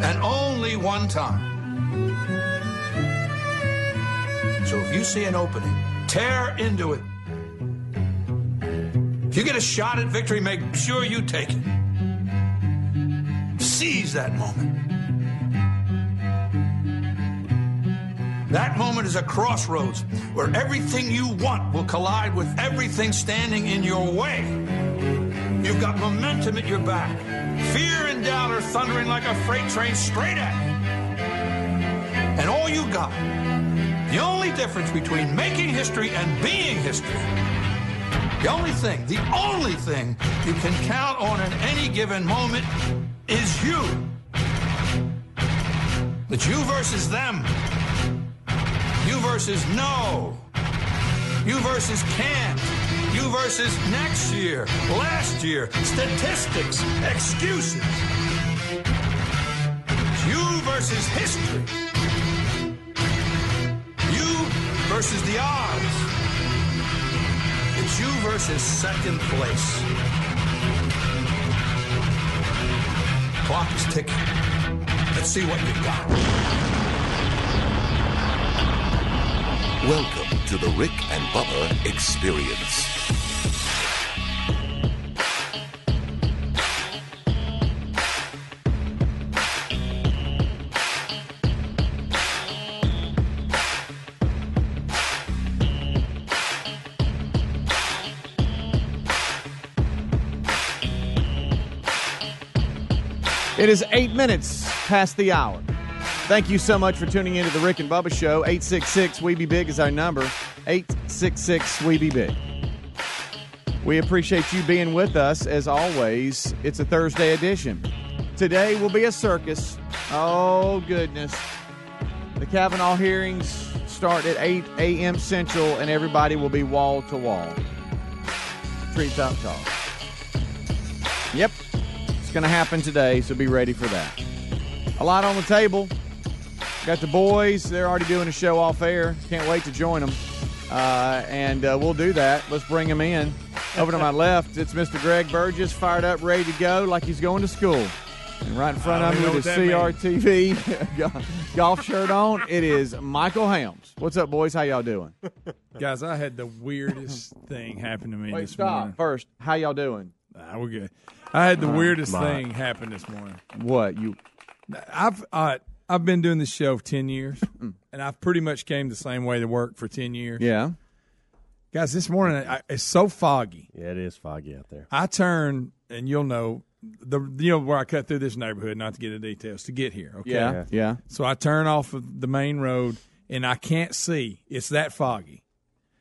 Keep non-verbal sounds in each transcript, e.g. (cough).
and only one time. So if you see an opening, tear into it. If you get a shot at victory, make sure you take it. Seize that moment. That moment is a crossroads where everything you want will collide with everything standing in your way. You've got momentum at your back. Fear doubt are thundering like a freight train straight at you. And all you got, the only difference between making history and being history, the only thing, the only thing you can count on in any given moment is you. It's you versus them. You versus no. You versus can't. You versus next year, last year, statistics, excuses. You versus history. You versus the odds. It's you versus second place. Clock is ticking. Let's see what you got. Welcome to the Rick and Bubba Experience. It is eight minutes past the hour. Thank you so much for tuning into the Rick and Bubba Show. 866 We Be Big is our number. 866 We Be Big. We appreciate you being with us as always. It's a Thursday edition. Today will be a circus. Oh, goodness. The Kavanaugh hearings start at 8 a.m. Central, and everybody will be wall to wall. Treetop Talk. Yep, it's going to happen today, so be ready for that. A lot on the table. Got the boys. They're already doing a show off air. Can't wait to join them. Uh, and uh, we'll do that. Let's bring them in. Over to my (laughs) left, it's Mr. Greg Burgess, fired up, ready to go, like he's going to school. And right in front of me with his CRTV golf shirt on, it is Michael Helms. What's up, boys? How y'all doing? Guys, I had the weirdest thing happen to me Wait, this stop. morning. First, how y'all doing? Nah, we're good. I had the Uh, weirdest thing happen this morning. What you? I've uh, I've been doing this show for ten years, and I've pretty much came the same way to work for ten years. Yeah. Guys, this morning I, it's so foggy. Yeah, it is foggy out there. I turn, and you'll know the you know where I cut through this neighborhood. Not to get into details to get here. Okay. Yeah, yeah. So I turn off of the main road, and I can't see. It's that foggy.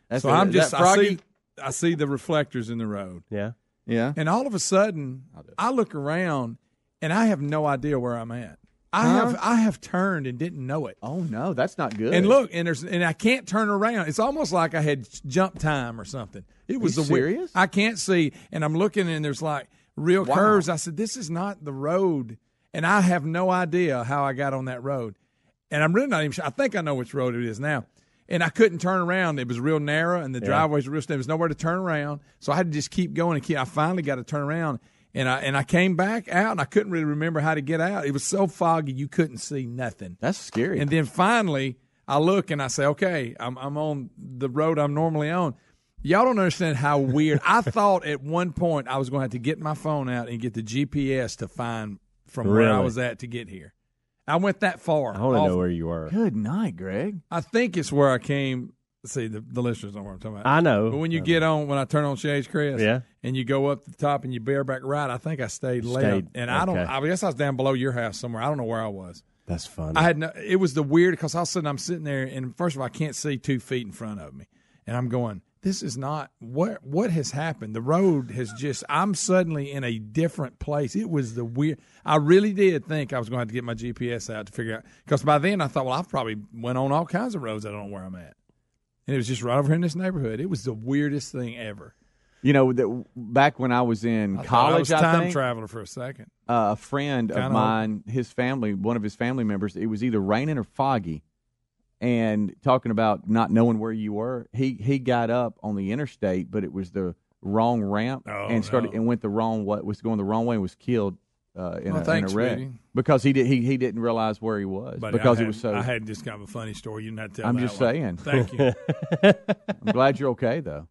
That's so I'm just I see I see the reflectors in the road. Yeah. Yeah. And all of a sudden, I look around, and I have no idea where I'm at. I Huh? have I have turned and didn't know it. Oh no, that's not good. And look, and there's and I can't turn around. It's almost like I had jump time or something. It was weird- serious? I can't see, and I'm looking, and there's like real Wow. curves. I said, "This is not the road," and I have no idea how I got on that road. And I'm really not even sure. I think I know which road it is now. And I couldn't turn around. It was real narrow, and the Yeah. driveways were real. There was nowhere to turn around, so I had to just keep going and keep. I finally got to turn around, and I and I came back out, and I couldn't really remember how to get out. It was so foggy, you couldn't see nothing. That's scary. And then finally, I look and I say, okay, I'm, I'm on the road I'm normally on. Y'all don't understand how weird. I (laughs) thought at one point I was going to have to get my phone out and get the GPS to find from where I was at to get here. I went that far. I want to know where you were. Good night, Greg. I think it's where I came. See, the, the listeners know what I'm talking about. I know. But when you I get on, when I turn on Shay's Crest, Yeah. and you go up the top and you bear back right, I think I stayed left. Stayed, And I don't. I guess I was down below your house somewhere. I don't know where I was. That's fun. I had no. It was the weird because all of a sudden I'm sitting there, and first of all, I can't see two feet in front of me, and I'm going, this is not what what has happened. The road has just. I'm suddenly in a different place. It was the weird. I really did think I was going to have to get my GPS out to figure out because by then I thought, well, I've probably went on all kinds of roads. I don't know where I'm at, and it was just right over here in this neighborhood. It was the weirdest thing ever. You know, the, back when I was in I thought I college, was I, time think, traveler for a second. uh, a friend Kinda of mine, his family, one of his family members, it was either raining or foggy, and talking about not knowing where you were. He he got up on the interstate, but it was the wrong ramp Oh, and started no. and went the wrong way. Was going the wrong way and was killed uh, in, Well, a, thanks, in a wreck Speedy. because he did he, he didn't realize where he was But because I it was so. I had just kind of a funny story. You didn't have to tell I'm that just one. saying. Thank you. (laughs) I'm glad you're okay though.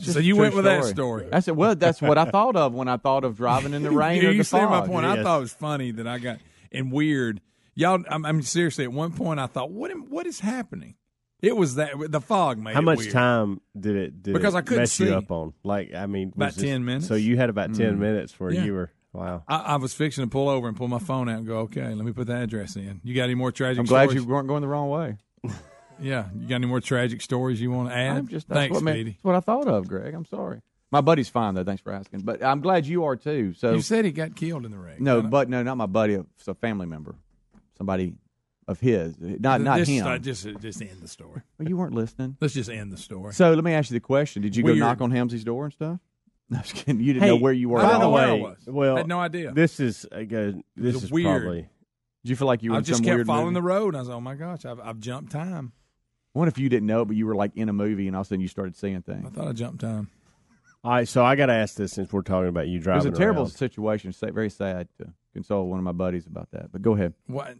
So you went with that story. I said, well, that's what I thought of when I thought of driving in the (laughs) rain you or you the see my fog. point. I thought it was funny that I got and weird. Y'all, I'm, I'm seriously. At one point, I thought, what am, what is happening? It was that the fog made How it much weird. time did it did Because it I couldn't mess see. you up on? Like I mean, About this- 10 minutes. So you had about ten Mm. minutes where Yeah. you were wow. I, I was fixing to pull over and pull my phone out and go, okay, let me put the address in. You got any more tragic? I'm glad stories? you weren't going the wrong way. (laughs) Yeah, you got any more tragic stories you want to add? I'm just that's Thanks, what, ma- Speedy. that's what I thought of, Greg. I'm sorry. My buddy's fine though. Thanks for asking. But I'm glad you are too. So You said he got killed in the wreck. no, but no, not my buddy. It's a family member, somebody of his. Not not this, him. uh, just just end the story. Well, you weren't listening. (laughs) Let's just end the story. So let me ask you the question: Did you Weird. go knock on Helmsley's door and stuff? (laughs) No, I was kidding. You didn't know where you were. I By don't the all. know where I way, was. well, I had no idea. This is a good. This is weird. Did probably. you feel like you were I just some kept weird following movie? the road. I was, like, oh my gosh, I've, I've jumped time. What if you didn't know, but you were like in a movie, and all of a sudden you started seeing things? I thought I jumped time. All right, so I got to ask this since we're talking about you driving. It was a terrible around. situation. Sa- Very sad to console one of my buddies about that. But go ahead. What?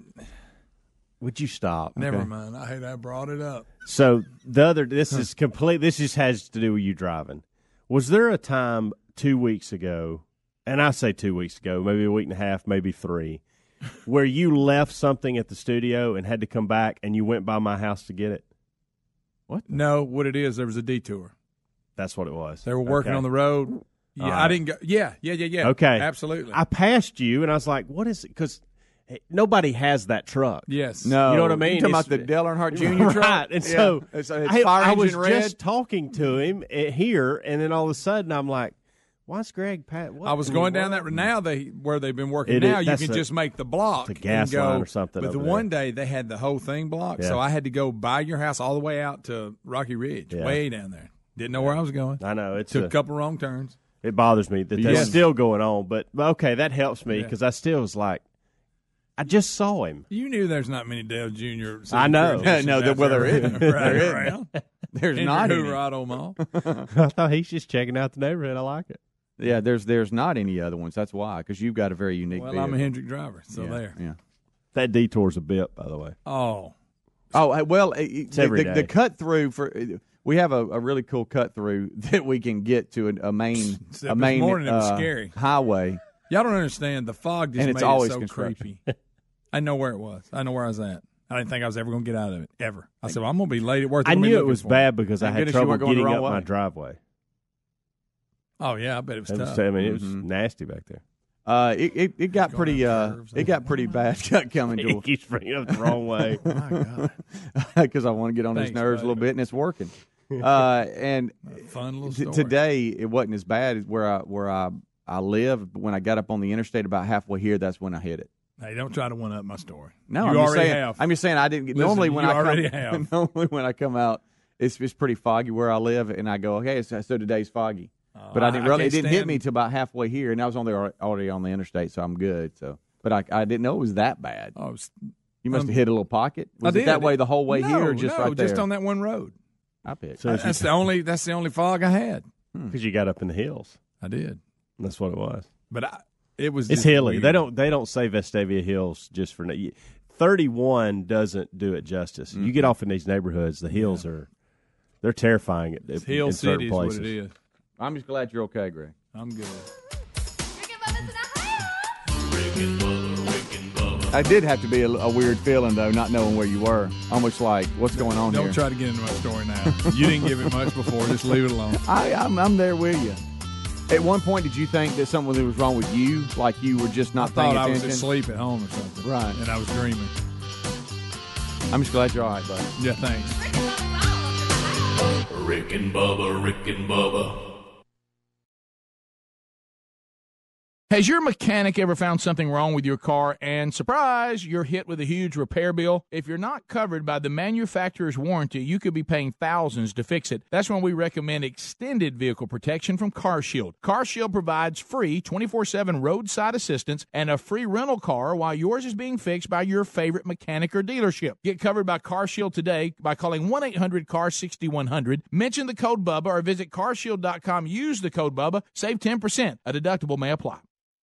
Would you stop? Never Okay. mind. I hate I brought it up. So the other, this is complete. This just has to do with you driving. Was there a time two weeks ago, and I say two weeks ago, maybe a week and a half, maybe three, (laughs) where you left something at the studio and had to come back, and you went by my house to get it? What? No, what it is, there was a detour. That's what it was. They were working Okay. on the road. Yeah, All I didn't go. Yeah, yeah, yeah, yeah. Okay. absolutely. I passed you, and I was like, "What is it?" Because nobody has that truck. yes. No, You know what I mean? You're talking It's- about the Dale Earnhardt Jr. truck? Right, and Yeah. so it's, it's I, fire I engine was red. just talking to him eh, here, and then all of a sudden I'm like, "Why's Greg Pat?" What? I was going down what? that now. They where they've been working It is- now. You can a- just make the block. it's a gas and go, line or something But the over one day they had the whole thing blocked, so I had to go by your house all the way out to Rocky Ridge, Yeah. way down there. Didn't know where I was going. I know It Took a, a couple wrong turns. it bothers me that that's Yes. still going on, but, but okay, that helps me Yeah. because I still was like, I just saw him. You knew there's not many Dale Jr. I know. No, there- well, there isn't. Right There isn't. around. (laughs) There's In not your any. Hoorah Mall. (laughs) I thought he's just checking out the neighborhood. I like it. Yeah, there's there's not any other ones. That's why, because you've got a very unique. Well, I'm a. Hendrick driver, so yeah, there. Yeah. That detour's a bit, by the way. Oh, Oh well, the, every the, day. the cut through for uh, we have a, a really cool cut through (laughs) that we can get to a, a main (laughs) Except a this main morning uh, scary. highway. y'all don't understand. The fog just And it's made always it so creepy. I know where it was. I know where I was at. I didn't think I was ever going to get out of it ever. I said, well, "I'm going to be late at work." I They're gonna be knew it was for me. bad because I had goodness you trouble the getting wrong up my driveway. Oh yeah, I bet it was It was- tough. I mean, it was Mhm. nasty back there. Uh, it, it, it got pretty up uh, curves, it got pretty bad (laughs) coming He to keeps bringing up the wrong way. My God, because I want to get on his Thanks, nerves a little bit, and it's working. (laughs) Uh, and fun little t- today it wasn't as bad as where I where I I live. But when I got up on the interstate about halfway here, that's when I hit it. Hey, don't try to one up my story. No, you I'm just already saying. have. I'm just saying I didn't get. Listen, normally when I already come, (laughs) have. normally when I come out, it's it's pretty foggy where I live, and I go, okay, so, so today's foggy. Uh, But I didn't really. it can't didn't hit me till about halfway here, and I was on there already on the interstate, so I'm good. So, but I I didn't know it was that bad. Oh, it's- You must Um, have hit a little pocket. I Was it did. that way the whole way no, here, or just no, right there? just on that one road. I picked. So That's the only. That's the only fog I had. Hmm. because you got up in the hills. I did, That's what it was. but I, it was. It's hilly. weird. They don't. They don't say Vestavia Hills just for. Thirty-one doesn't do it justice. You get off in these neighborhoods, the hills are. They're terrifying. At, It's in Hill certain City is what places. it is. I'm just glad you're okay, Greg. I'm good. I did have to be a, a weird feeling though, not knowing where you were. Almost like, what's going on here? Don't here? try to get into my story now. you didn't give it much before. Just leave it alone. (laughs) I, I'm, I'm there with you. At one point, did you think that something was wrong with you? Like you were just not I paying thought I was attention? asleep at home or something. Right. And I was dreaming. I'm just glad you're all right, buddy. Yeah, thanks. Rick and Bubba, Rick and Bubba. Has your mechanic ever found something wrong with your car and surprise, you're hit with a huge repair bill? If you're not covered by the manufacturer's warranty, you could be paying thousands to fix it. That's when we recommend extended vehicle protection from CarShield. CarShield provides free 24/7 roadside assistance and a free rental car while yours is being fixed by your favorite mechanic or dealership. Get covered by CarShield today by calling 1-800-CAR-6100. Mention the code BUBBA or visit carshield.com. Use the code BUBBA. Save 10%. A deductible may apply.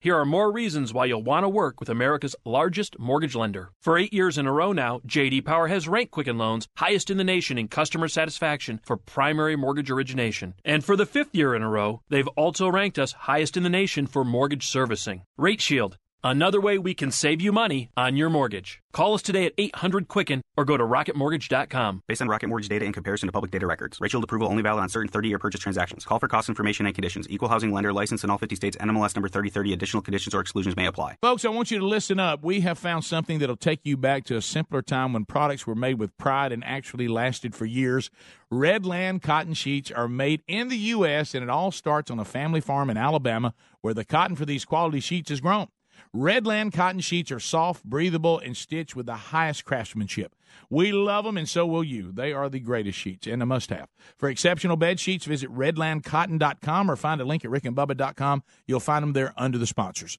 Here are more reasons why you'll want to work with America's largest mortgage lender. For eight years in a row now, JD Power has ranked Quicken Loans highest in the nation in customer satisfaction for primary mortgage origination. And for the fifth year in a row, they've also ranked us highest in the nation for mortgage servicing. Rate Shield. Another way we can save you money on your mortgage. Call us today at 800 Quicken or go to rocketmortgage.com. Based on Rocket Mortgage data in comparison to public data records. Rate Shield approval only valid on certain 30 year purchase transactions. Call for cost information and conditions. Equal housing lender license in all 50 states. NMLS number 3030. Additional conditions or exclusions may apply. Folks, I want you to listen up. We have found something that'll take you back to a simpler time when products were made with pride and actually lasted for years. Redland cotton sheets are made in the U.S., and it all starts on a family farm in Alabama where the cotton for these quality sheets is grown. Redland cotton sheets are soft, breathable, and stitched with the highest craftsmanship. We love them, and so will you. They are the greatest sheets and a must have. For exceptional bed sheets, visit redlandcotton.com or find a link at rickandbubba.com. You'll find them there under the sponsors.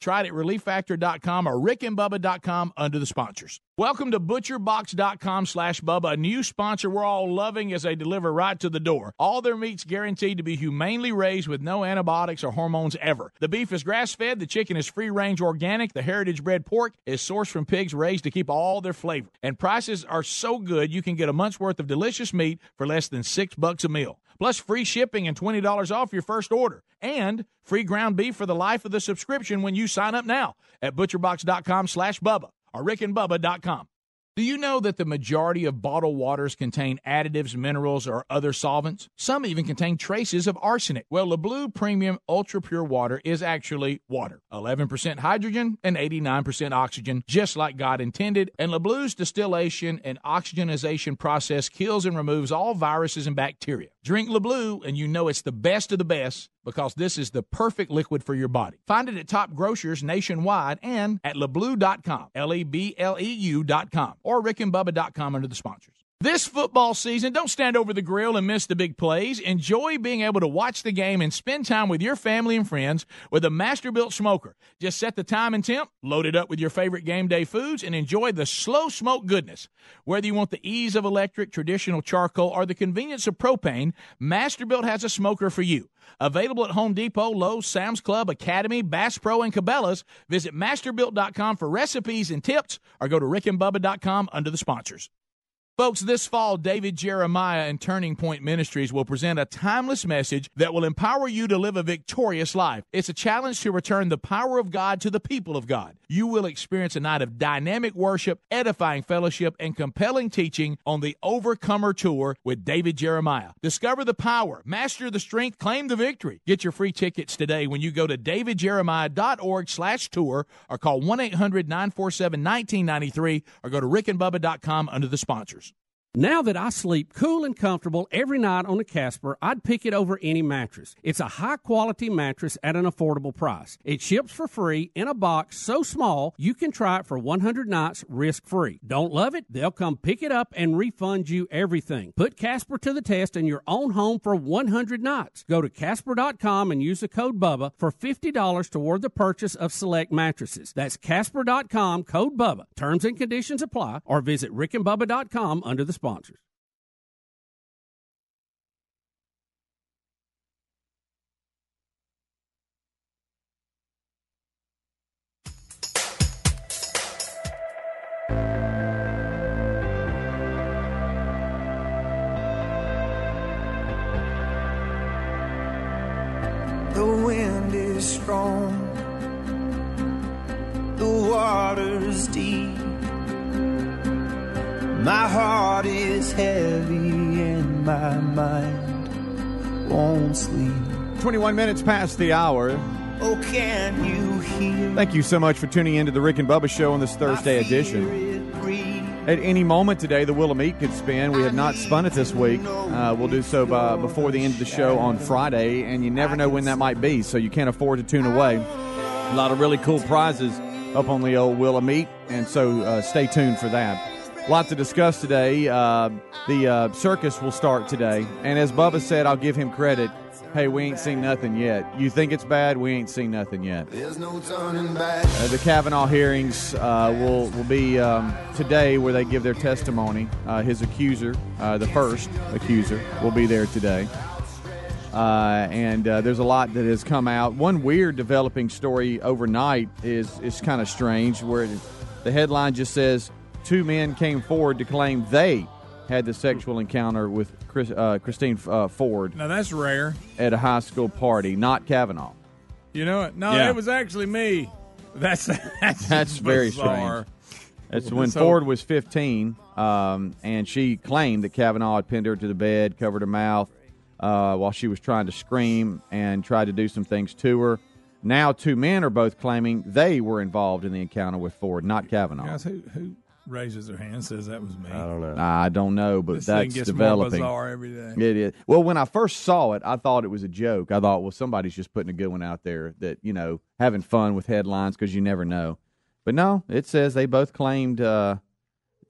Try it at relieffactor.com or rickandbubba.com under the sponsors. Welcome to butcherbox.com slash Bubba, a new sponsor we're all loving as they deliver right to the door. All their meat's guaranteed to be humanely raised with no antibiotics or hormones ever. The beef is grass fed, the chicken is free range organic, the heritage bred pork is sourced from pigs raised to keep all their flavor. And prices are so good you can get a month's worth of delicious meat for less than six bucks a meal plus free shipping and $20 off your first order, and free ground beef for the life of the subscription when you sign up now at butcherbox.com slash Bubba or rickandbubba.com. Do you know that the majority of bottled waters contain additives, minerals, or other solvents? Some even contain traces of arsenic. Well, LeBleu Premium Ultra Pure Water is actually water 11% hydrogen and 89% oxygen, just like God intended. And LeBleu's distillation and oxygenization process kills and removes all viruses and bacteria. Drink LeBleu, and you know it's the best of the best because this is the perfect liquid for your body. Find it at top grocers nationwide and at lebleu.com, L E B L E U.com, or rickandbubba.com under the sponsors. This football season, don't stand over the grill and miss the big plays. Enjoy being able to watch the game and spend time with your family and friends with a Masterbuilt smoker. Just set the time and temp, load it up with your favorite game day foods, and enjoy the slow smoke goodness. Whether you want the ease of electric, traditional charcoal, or the convenience of propane, Masterbuilt has a smoker for you. Available at Home Depot, Lowe's, Sam's Club, Academy, Bass Pro, and Cabela's. Visit masterbuilt.com for recipes and tips or go to rickandbubba.com under the sponsors. Folks, this fall, David Jeremiah and Turning Point Ministries will present a timeless message that will empower you to live a victorious life. It's a challenge to return the power of God to the people of God. You will experience a night of dynamic worship, edifying fellowship, and compelling teaching on the Overcomer Tour with David Jeremiah. Discover the power, master the strength, claim the victory. Get your free tickets today when you go to davidjeremiah.org slash tour or call 1-800-947-1993 or go to rickandbubba.com under the sponsors. Now that I sleep cool and comfortable every night on a Casper, I'd pick it over any mattress. It's a high quality mattress at an affordable price. It ships for free in a box so small you can try it for 100 nights risk free. Don't love it? They'll come pick it up and refund you everything. Put Casper to the test in your own home for 100 nights. Go to Casper.com and use the code BUBBA for $50 toward the purchase of select mattresses. That's Casper.com, code BUBBA. Terms and conditions apply or visit rickandbubba.com under the sponsors. The wind is strong, My heart is heavy and my mind won't sleep. 21 minutes past the hour. Oh, can you hear? Thank you so much for tuning in to the Rick and Bubba Show on this Thursday edition. At any moment today, the wheel of meat could spin. We have not spun it this week. Uh, we'll do so by, before the end of the show on Friday, and you never know when that might be, so you can't afford to tune away. A lot of really cool prizes up on the old wheel of meat, and so uh, stay tuned for that. Lot to discuss today. Uh, the uh, circus will start today, and as Bubba said, I'll give him credit. Hey, we ain't seen nothing yet. You think it's bad? We ain't seen nothing yet. There's no turning back. Uh, the Kavanaugh hearings uh, will will be um, today, where they give their testimony. Uh, his accuser, uh, the first accuser, will be there today. Uh, and uh, there's a lot that has come out. One weird developing story overnight is is kind of strange, where the headline just says two men came forward to claim they had the sexual encounter with Chris, uh, Christine uh, Ford Now that's rare. at a high school party, not Kavanaugh. You know what? No, Yeah. it was actually me. That's (laughs) that's, That's very strange. That's when So- Ford was 15, um, and she claimed that Kavanaugh had pinned her to the bed, covered her mouth uh, while she was trying to scream, and tried to do some things to her. Now, two men are both claiming they were involved in the encounter with Ford, not Kavanaugh. Guys, who who raises their hand and says that was me? I don't know. I don't know, but This thing that's gets developing. more bizarre every day. It is. Well, when I first saw it, I thought it was a joke. I thought, well, somebody's just putting a good one out there that, you know, having fun with headlines because you never know. But no, it says they both claimed uh,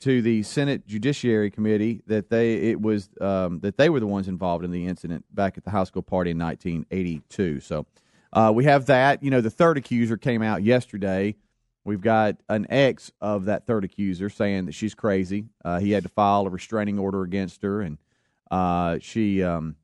to the Senate Judiciary Committee that they it was um, that they were the ones involved in the incident back at the high school party in 1982. So uh, we have that. You know, the third accuser came out yesterday. We've got an ex of that third accuser saying that she's crazy. Uh, he had to file a restraining order against her, and uh, she um,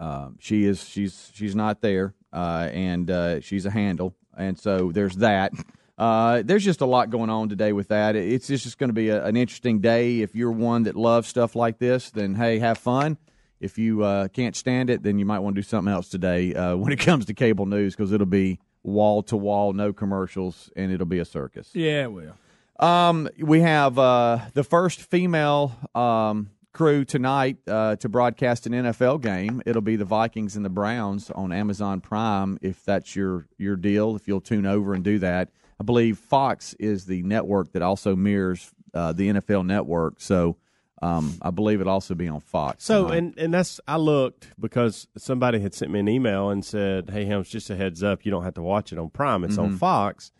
uh, she is she's she's not there, uh, and uh, she's a handle, and so there's that. Uh, there's just a lot going on today with that. It's just going to be a, an interesting day. If you're one that loves stuff like this, then hey, have fun. If you can't stand it, then you might want to do something else today (laughs) when it comes to cable news because it'll be wall to wall, no commercials, and it'll be a circus. Yeah, it will. Um, we have uh, the first female um, crew tonight uh, to broadcast an NFL game. It'll be the Vikings and the Browns on Amazon Prime. If that's your your deal, if you'll tune over and do that, I believe Fox is the network that also mirrors uh, the NFL network. So. Um, I believe it'll also be on Fox. So tonight. and and that's I looked because somebody had sent me an email and said, "Hey, Helms, just a heads up, you don't have to watch it on Prime; it's on Mhm. Fox."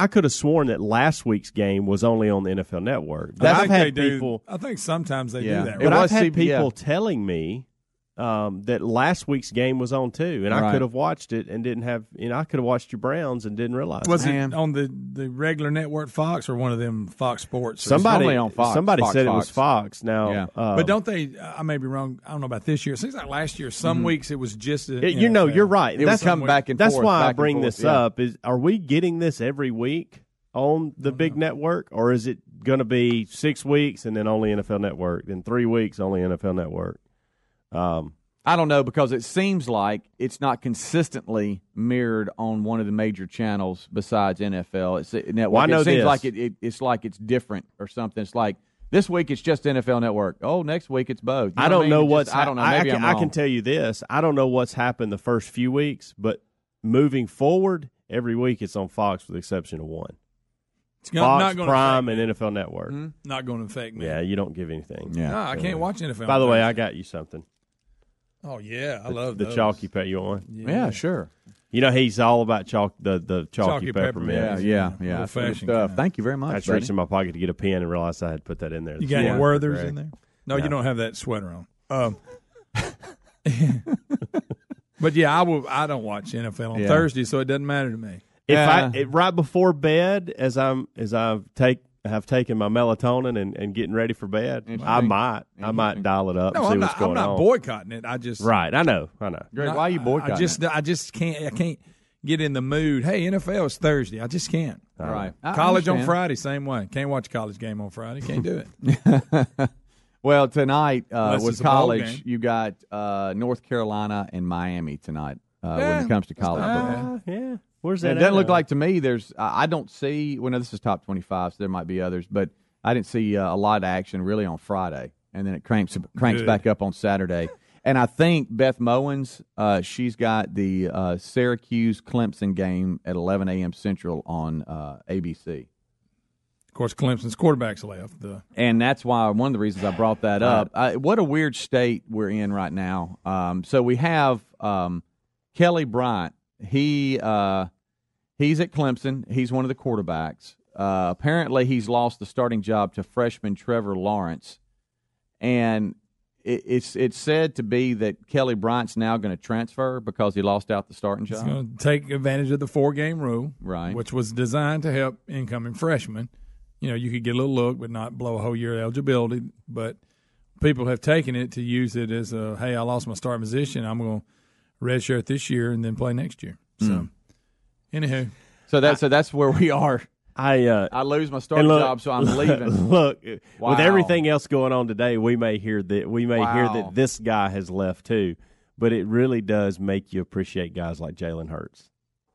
I could have sworn that last week's game was only on the NFL Network, but I I've think had they do- people. I think sometimes they Yeah. do that. It But I've had C- people telling me um, that last week's game was on too, and I could have watched it and didn't have. You know, I could have watched your Browns and didn't realize. Was Man. it on the, the regular network Fox or one of them Fox Sports? somebody on Fox. Somebody Fox, said it was Fox. Fox. Now, Yeah. uh, But don't they? I may be wrong. I don't know about this year. It seems like last year, some weeks it was just. A, Mm-hmm. It- you know, NFL. you're right. It that's would come back and that's forth, why I bring forth, this yeah. up. Is are we getting this every week on the big network, or is it going to be six weeks and then only NFL Network, then three weeks only NFL Network? Um, I don't know because it seems like it's not consistently mirrored on one of the major channels besides NFL. It's it, network. Well, I know it seems this. like it, it, it's like it's different or something. It's like this week it's just NFL Network. Oh, next week it's both. You I don't what know mean? It what's. just- I don't know. I, Maybe I, am can, I can tell you this. I don't know what's happened the first few weeks, but moving forward, every week it's on Fox with the exception of one. It's Fox, not gonna Prime, and NFL Network. Not going to affect me. Yeah, you don't give anything. Yeah. No, I can't watch NFL. By the way, I got you something. Oh yeah, I love the those. chalky pepper. You want one? Yeah, sure. You know he's all about chalk. The the chalky, Chalky peppermint. Yeah, yeah, yeah. Old fashioned stuff. kind. Thank you very I much. just reached in my pocket to get a pen and realized I had put that in there. You this got any morning. Werthers in there? No, No. you don't have that sweater on. Um, (laughs) but yeah, I will. I don't watch NFL on Yeah. Thursday, so it doesn't matter to me. If Yeah. I it, right before bed, as I'm as I've take have taken my melatonin and, and getting ready for bed, I might I might dial it up No, and see I'm what's not. going I'm not on. boycotting it. I just Right, I know, I know. Greg, why are you boycotting? I just I just can't. I can't get in the mood. Hey, NFL is Thursday. I just can't. it? right. I college on. Friday, same way. Can't watch a college game on Friday. Can't do it. (laughs) Well, tonight uh, with it's a bowl college, you got uh, North Carolina and Miami tonight. Uh, Yeah, when it comes to college. Uh, yeah, where's It doesn't look like to me. There's I don't see. Well, no, this is top twenty-five, so there might be others, but I didn't see uh, a lot of action really on Friday, and then it cranks cranks Good. back up on Saturday. And I think Beth Mowins, uh, she's got the uh, Syracuse Clemson game at 11 a.m. Central on uh, ABC. Of course, Clemson's quarterback's left. The and that's why one of the reasons I brought that up. I, what a weird state we're in right now. Um, so we have um, Kelly Bryant. He uh, he's at Clemson. He's one of the quarterbacks. Uh, apparently, he's lost the starting job to freshman Trevor Lawrence, and it, it's it's said to be that Kelly Bryant's now going to transfer because he lost out the starting job. He's going to take advantage of the four game rule, Right. Which was designed to help incoming freshmen. You know, you could get a little look, but not blow a whole year of eligibility. But people have taken it to use it as a hey, I lost my starting position. I'm going to redshirt this year and then play next year. So, Mm. anywho, So that's so that's where we are. I uh, I lose my and starting look- job, so I'm leaving. (laughs) Look, Wow. with everything else going on today, we may hear that we may hear that this guy has left too. But it really does make you appreciate guys like Jalen Hurts.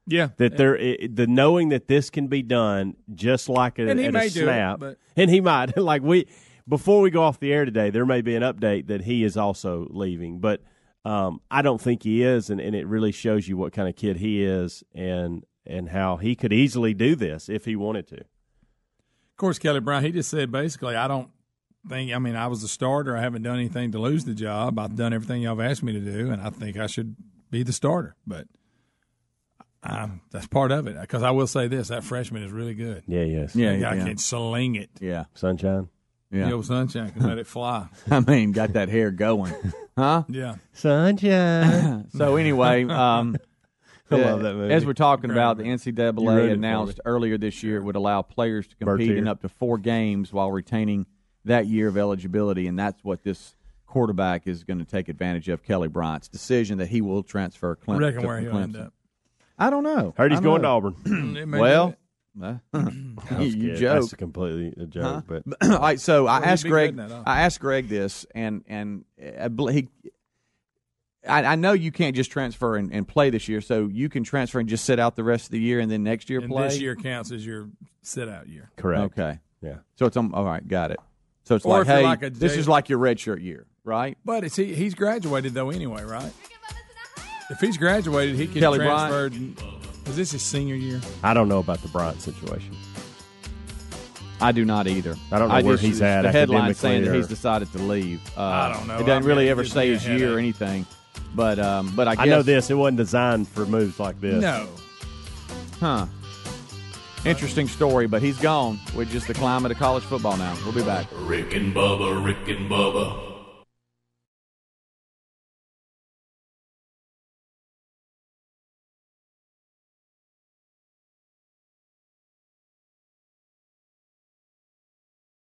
yeah, That there, it, the knowing that this can be done just like a, And he at may a do it, snap, but- and he might. (laughs) like we, before we go off the air today, there may be an update that he is also leaving, but um, I don't think he is, and, and it really shows you what kind of kid he is, and and how he could easily do this if he wanted to. Of course, Kelly Brown, he just said basically, I don't think, I mean, I was a starter. I haven't done anything to lose the job. I've done everything y'all have asked me to do, and I think I should be the starter. But um, that's part of it. Because I will say this that freshman is really good. Yeah, yes, Yeah, That guy yeah. can sling it. Yeah, sunshine, yeah. The old sunshine can let it fly. (laughs) I mean, got that hair going, huh? (laughs) Yeah. sunshine. (laughs) So anyway, um, I uh, love that movie. As we're talking Great about, the NCAA announced me. earlier this year it would allow players to compete Bertier. in up to four games while retaining that year of eligibility, and that's what this quarterback is going to take advantage of. Kelly Bryant's decision that he will transfer Clemson. Reckon to where he'll Clemson. end up. I don't know. Heard he's I don't going to. Auburn. (clears throat) Well, do uh, I you, was you kidding. joke. That's a completely a joke, but (clears throat) All right, so I Well, he'd asked Greg. that, huh? I asked Greg this, and and I, bel- he. I, I know you can't just transfer and, and play this year, so you can transfer and just sit out the rest of the year, and then next year And play. this year counts as your sit out year. correct. okay. Yeah. So it's um, all right. Got it. So it's Or like, hey, like a this is like your red shirt year, right? But it's, he, he's graduated, though, anyway, right? If he's graduated, he can Kelly transfer. Is this his senior year? I don't know about the Bryant situation. I do not either. I don't know where he's at The headline academically saying that he's decided to leave. Uh, I don't know. It doesn't I mean, really it ever say his year or anything. But um, but I guess I know this. It wasn't designed for moves like this. No. Huh. Interesting story, but he's gone with just the climate of college football now. We'll be back. Rick and Bubba, Rick and Bubba.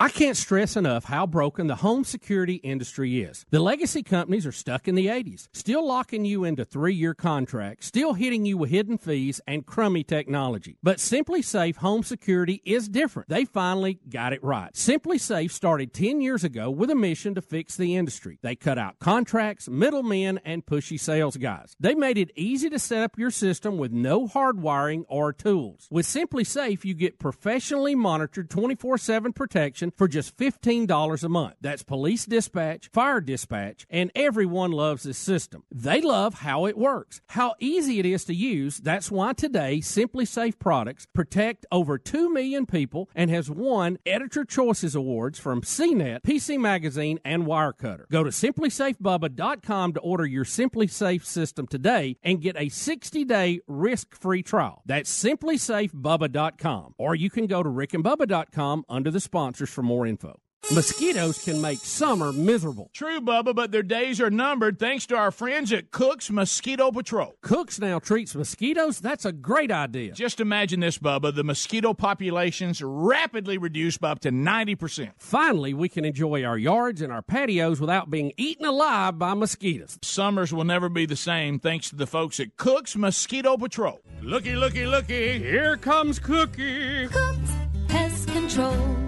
I can't stress enough how broken the home security industry is. The legacy companies are stuck in the 80s, still locking you into three year contracts, still hitting you with hidden fees and crummy technology. But SimpliSafe Home Security is different. They finally got it right. SimpliSafe started 10 years ago with a mission to fix the industry. They cut out contracts, middlemen, and pushy sales guys. They made it easy to set up your system with no hardwiring or tools. With SimpliSafe, you get professionally monitored 24 7 protection for just $15 a month. That's police dispatch, fire dispatch, and everyone loves this system. They love how it works, how easy it is to use. That's why today SimpliSafe products protect over 2 million people and has won Editor Choices Awards from CNET, PC Magazine, and Wirecutter. Go to simplisafebubba.com to order your SimpliSafe system today and get a 60-day risk-free trial. That's simplisafebubba.com. Or you can go to rickandbubba.com under the sponsors for more info. Mosquitoes can make summer miserable. True, Bubba, but their days are numbered thanks to our friends at Cook's Mosquito Patrol. Cooks now treats mosquitoes? That's a great idea. Just imagine this, Bubba. The mosquito populations rapidly reduced by up to 90%. Finally, we can enjoy our yards and our patios without being eaten alive by mosquitoes. Summers will never be the same thanks to the folks at Cook's Mosquito Patrol. Looky, looky, looky. Here comes Cookie. Cooks Pest Control.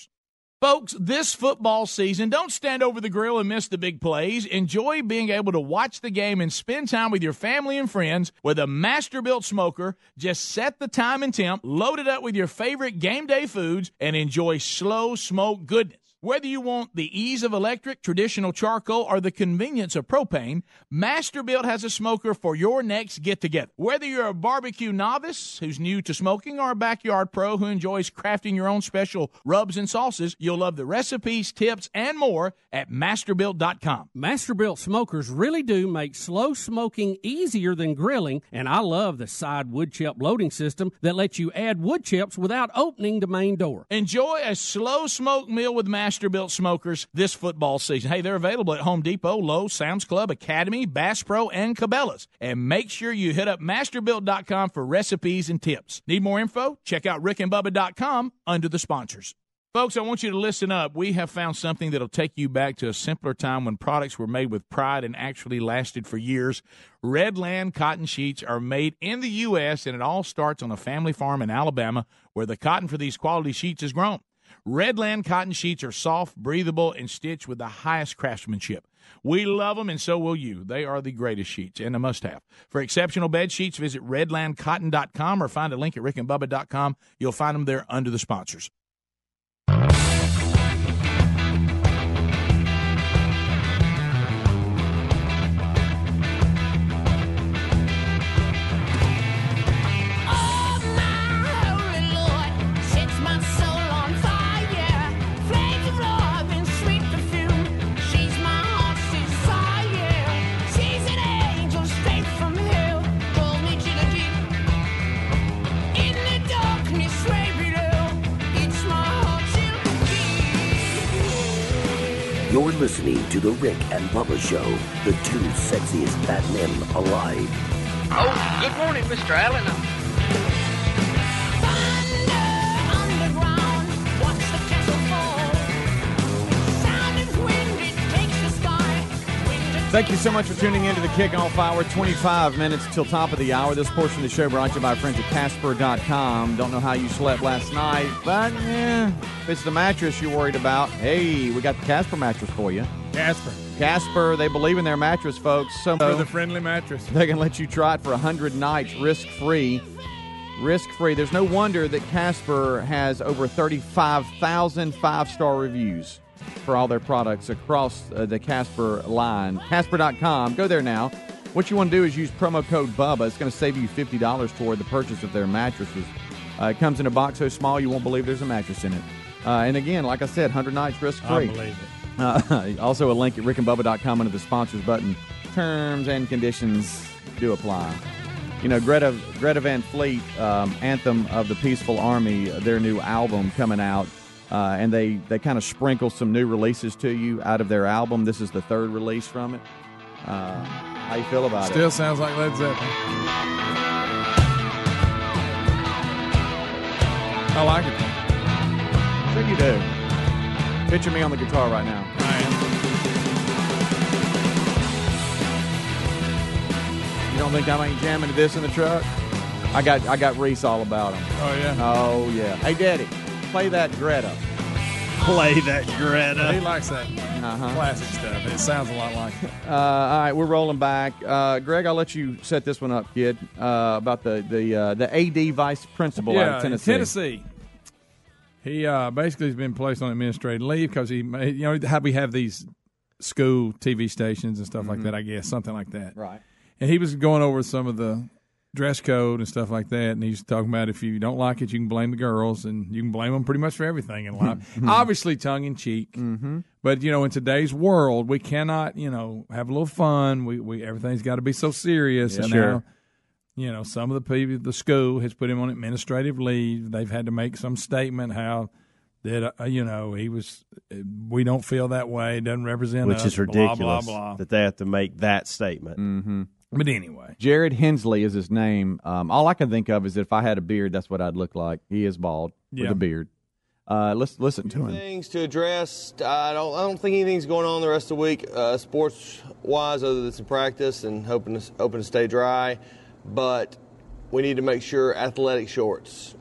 Folks, this football season, don't stand over the grill and miss the big plays. Enjoy being able to watch the game and spend time with your family and friends with a Masterbuilt smoker. Just set the time and temp, load it up with your favorite game day foods, and enjoy slow smoke goodness. Whether you want the ease of electric, traditional charcoal, or the convenience of propane, Masterbuilt has a smoker for your next get together. Whether you're a barbecue novice who's new to smoking or a backyard pro who enjoys crafting your own special rubs and sauces, you'll love the recipes, tips, and more at masterbuilt.com. Masterbuilt smokers really do make slow smoking easier than grilling, and I love the side wood chip loading system that lets you add wood chips without opening the main door. Enjoy a slow smoke meal with Masterbuilt smokers this football season. Hey, they're available at Home Depot, Lowe's, Sam's Club, Academy, Bass Pro, and Cabela's. And make sure you hit up masterbuilt.com for recipes and tips. Need more info? Check out rickandbubba.com under the sponsors. Folks, I want you to listen up. We have found something that'll take you back to a simpler time when products were made with pride and actually lasted for years. Redland cotton sheets are made in the U.S., and it all starts on a family farm in Alabama where the cotton for these quality sheets is grown. Redland cotton sheets are soft, breathable, and stitched with the highest craftsmanship. We love them, and so will you. They are the greatest sheets and a must have. For exceptional bed sheets, visit redlandcotton.com or find a link at rickandbubba.com. You'll find them there under the sponsors. Listening to The Rick and Bubba Show, the two sexiest fat men alive. Oh, good morning, Mr. Allen. Thank you so much for tuning in to the kickoff hour. 25 minutes till top of the hour. This portion of the show brought to you by our friends at Casper.com. Don't know how you slept last night, but eh, if it's the mattress you're worried about, hey, we got the Casper mattress for you. Casper. Casper, they believe in their mattress, folks. So For the friendly mattress. (laughs) they can let you try it for 100 nights risk free. Risk free. There's no wonder that Casper has over 35,000 five star reviews for all their products across uh, the Casper line. Casper.com. Go there now. What you want to do is use promo code BUBBA. It's going to save you $50 toward the purchase of their mattresses. Uh, it comes in a box so small you won't believe there's a mattress in it. Uh, and again, like I said, 100 nights risk free. I believe it. (laughs) Uh, also, a link at rickandbubba.com under the sponsors button. Terms and conditions do apply. You know, Greta, Greta Van Fleet, um, Anthem of the Peaceful Army, their new album coming out. Uh, and they, they kind of sprinkle some new releases to you out of their album. This is the third release from it. Uh, how you feel about Still it? Still sounds like Led Zeppelin. I like it. Sure you do. Picture me on the guitar right now. You don't think I ain't jamming to this in the truck? I got I got Reese all about him. Oh yeah. Oh yeah. Hey Daddy, play that Greta. Play that Greta. He likes that Uh-huh. classic stuff. It sounds a lot like it. Uh, all right, we're rolling back. Uh, Greg, I'll let you set this one up, kid. Uh, about the the uh, the AD vice principal out of Tennessee. Tennessee. He uh, basically has been placed on administrative leave because he, made, you know, how we have these school TV stations and stuff like Mhm. that. I guess something like that. Right. And he was going over some of the dress code and stuff like that, and he's talking about if you don't like it, you can blame the girls, and you can blame them pretty much for everything in life. (laughs) Obviously, tongue in cheek. Mm-hmm. But you know, in today's world, we cannot, you know, have a little fun. We, we everything's got to be so serious. Yeah, and sure. now, you know, some of the people, the school has put him on administrative leave. They've had to make some statement how that uh, you know he was. We don't feel that way. Doesn't represent Which us, is blah, ridiculous Blah blah. that they have to make that statement. Mm-hmm. But anyway, Jared Hensley is his name. Um, all I can think of is that if I had a beard, that's what I'd look like. He is bald with a beard. Uh, let's listen to him. things to address. I don't. I don't think anything's going on the rest of the week, uh, sports wise, other than some practice and hoping to, hoping to stay dry. But we need to make sure athletic shorts.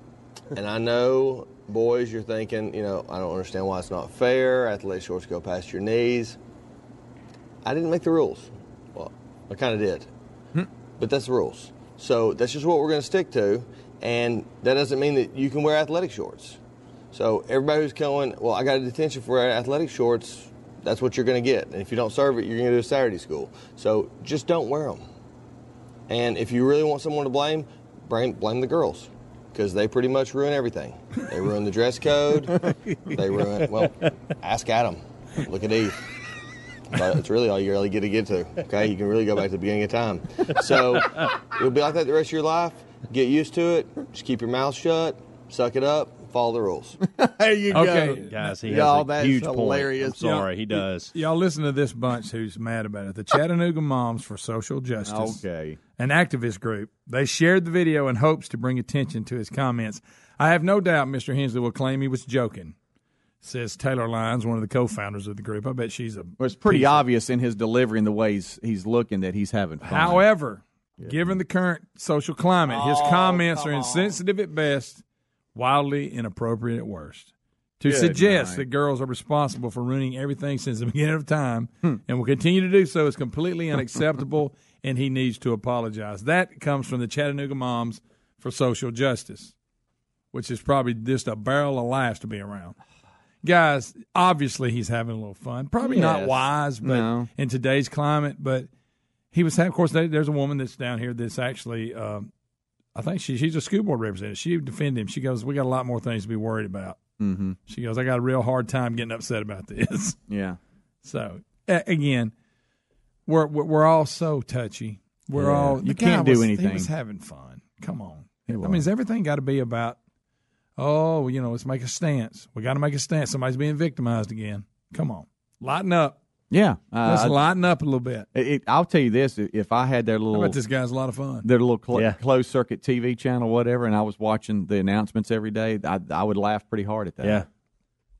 and I know, boys, you're thinking, you know, I don't understand why it's not fair. Athletic shorts go past your knees. I didn't make the rules. Well, I kind of did, but that's the rules. So that's just what we're going to stick to, and that doesn't mean that you can wear athletic shorts. So everybody who's going, well, I got a detention for athletic shorts. That's what you're going to get, and if you don't serve it, you're going to do a Saturday school. So just don't wear them. And if you really want someone to blame, blame, blame the girls, because they pretty much ruin everything. They ruin the dress code. (laughs) They ruin. Well, ask Adam. Look at Eve. But it's really all you really get to get to. Okay, you can really go back to the beginning of time. So it'll be like that the rest of your life. Get used to it. Just keep your mouth shut. Suck it up. Follow the rules. (laughs) there you go. Okay. Guys, he Y'all, has a huge hilarious. point. I'm sorry, he does. Y'all listen to this bunch who's mad about it. The Chattanooga Moms for Social Justice. Okay. An activist group. They shared the video in hopes to bring attention to his comments. I have no doubt Mr. Hensley will claim he was joking, says Taylor Lyons, one of the co founders of the group. I bet she's a. Well, it's pretty piece obvious in his delivery and the way he's, he's looking that he's having fun. However, given the current social climate, his Oh, comments come are on. insensitive at best, wildly inappropriate at worst. To Good suggest night. that girls are responsible for ruining everything since the (laughs) beginning of time Hmm. and will continue to do so is completely unacceptable, (laughs) and he needs to apologize. That comes from the Chattanooga Moms for Social Justice, which is probably just a barrel of laughs to be around. Guys, obviously he's having a little fun. Probably not wise, but No. in today's climate, but he was. Of course, there's a woman that's down here that's actually. Um, I think she, she's a school board representative. She defended him. She goes, "We got a lot more things to be worried about." Mm-hmm. She goes, "I got a real hard time getting upset about this." (laughs) Yeah. So a- again, we're we're, all so touchy. We're Yeah. all You can't do was- anything. He was having fun. Come on. I mean, has everything got to be about? Oh, you know, let's make a stance. We got to make a stance. Somebody's being victimized again. Come on, lighten up. Yeah, uh, Let's lighten up a little bit. It, it- I'll tell you this: if I had their I little bet this guy's a lot of fun. their little cl- Yeah. closed circuit TV channel, whatever, and I was watching the announcements every day, I, I would laugh pretty hard at that. Yeah.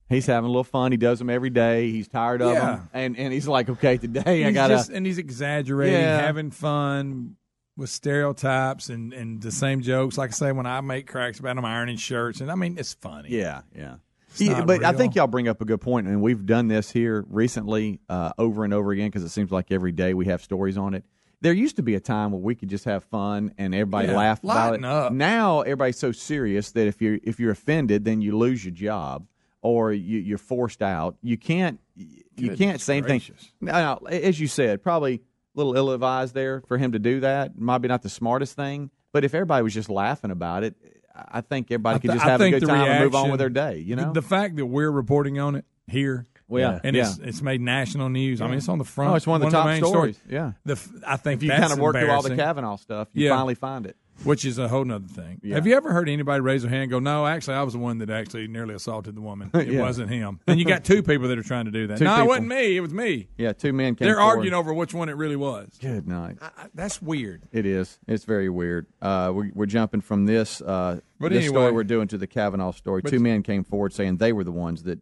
He's having a little fun. He does them every day. He's tired of Yeah. them, and and he's like, okay, today I gotta. just- and he's exaggerating, Yeah. having fun with stereotypes and, and the same jokes. Like I say, when I make cracks about them ironing shirts, and I mean, it's funny. Yeah, yeah. It's Yeah, not but I think y'all bring up a good point, and we've done this here recently uh, over and over again because it seems like every day we have stories on it. There used to be a time where we could just have fun and everybody Yeah, laugh about it. up. Now everybody's so serious that if you're if you're offended, then you lose your job or you, you're forced out. You can't you Goodness can't say anything. gracious. No, no, as you said, probably little ill advised there for him to do that. Might be not the smartest thing, but if everybody was just laughing about it, I think everybody I could just I have a good the time and move on with their day. You know, the, the fact that we're reporting on it here, Well, yeah, and it's yeah. it's made national news. I mean, it's on the front. Oh, it's one of the top main stories. stories. Yeah. the f- I think if you kind of work through all the. Kavanaugh stuff, you Yeah. finally find it. Which is a whole nother thing. Yeah. Have you ever heard anybody raise their hand and go, "No, actually, I was the one that actually nearly assaulted the woman. (laughs) It Yeah. wasn't him." And you got two people that are trying to do that. Two no, people. it wasn't me. It was me. Yeah, two men came. They're forward. arguing over which one it really was. Good night. I, I, that's weird. It is. It's very weird. Uh, we're, we're jumping from this uh, But this story anyway. we're doing to the Kavanaugh story. Two men came forward saying they were the ones that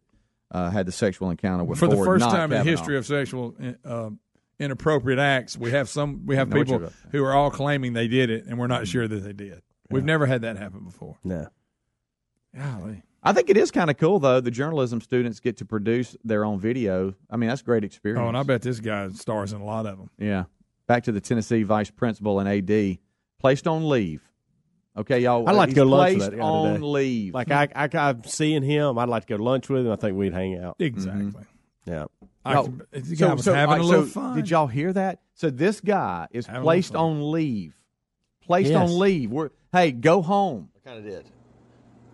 uh, had the sexual encounter with For the first not time in the history of sexual uh, inappropriate acts, we have some we have people who are all claiming they did it, and we're not mm-hmm. sure that they did. We've never had that happen before. No. Golly. I think it is kind of cool though. The journalism students get to produce their own video. I mean, that's a great experience. Oh, and I bet this guy stars in a lot of them. Yeah. Back to the Tennessee vice principal and AD placed on leave. Okay, y'all. I'd like to go lunch with that guy on today. leave. Like I, I, I'm seeing him. I'd like to go to lunch with him. I think we'd hang out. Exactly. Mm-hmm. Yeah. I No, can- the guy was having all a little so fun. Did y'all hear that? So this guy is Having placed on leave. Placed Yes. on leave. We're, hey, go home. I kind of did.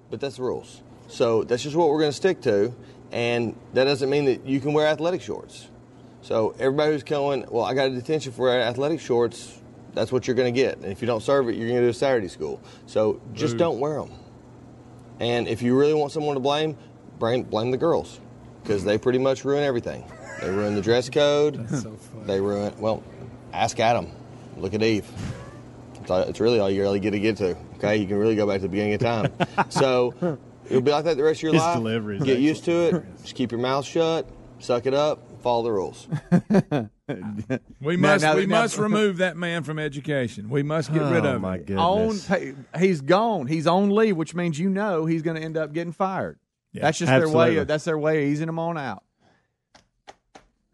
But that's the rules. So that's just what we're going to stick to. And that doesn't mean that you can wear athletic shorts. So everybody who's going, well, I got a detention for athletic shorts, that's what you're going to get. And if you don't serve it, you're going to do a Saturday school. So just Boo. don't wear them. And if you really want someone to blame, blame, blame the girls because they pretty much ruin everything. They ruin the dress code. They ruin, well, ask Adam. Look at Eve. It's, all- it's really all you really get to get to. Okay, you can really go back to the beginning of time. (laughs) so it'll be like that the rest of your His life. delivery is Get used to it. Just keep your mouth shut. Suck it up. Follow the rules. We (laughs) must now- we now- must remove that man from education. We must get rid Oh, of my him. On, hey, he's gone. He's on leave, which means you know he's going to end up getting fired. that's just their way. Of, that's their way of easing him on out.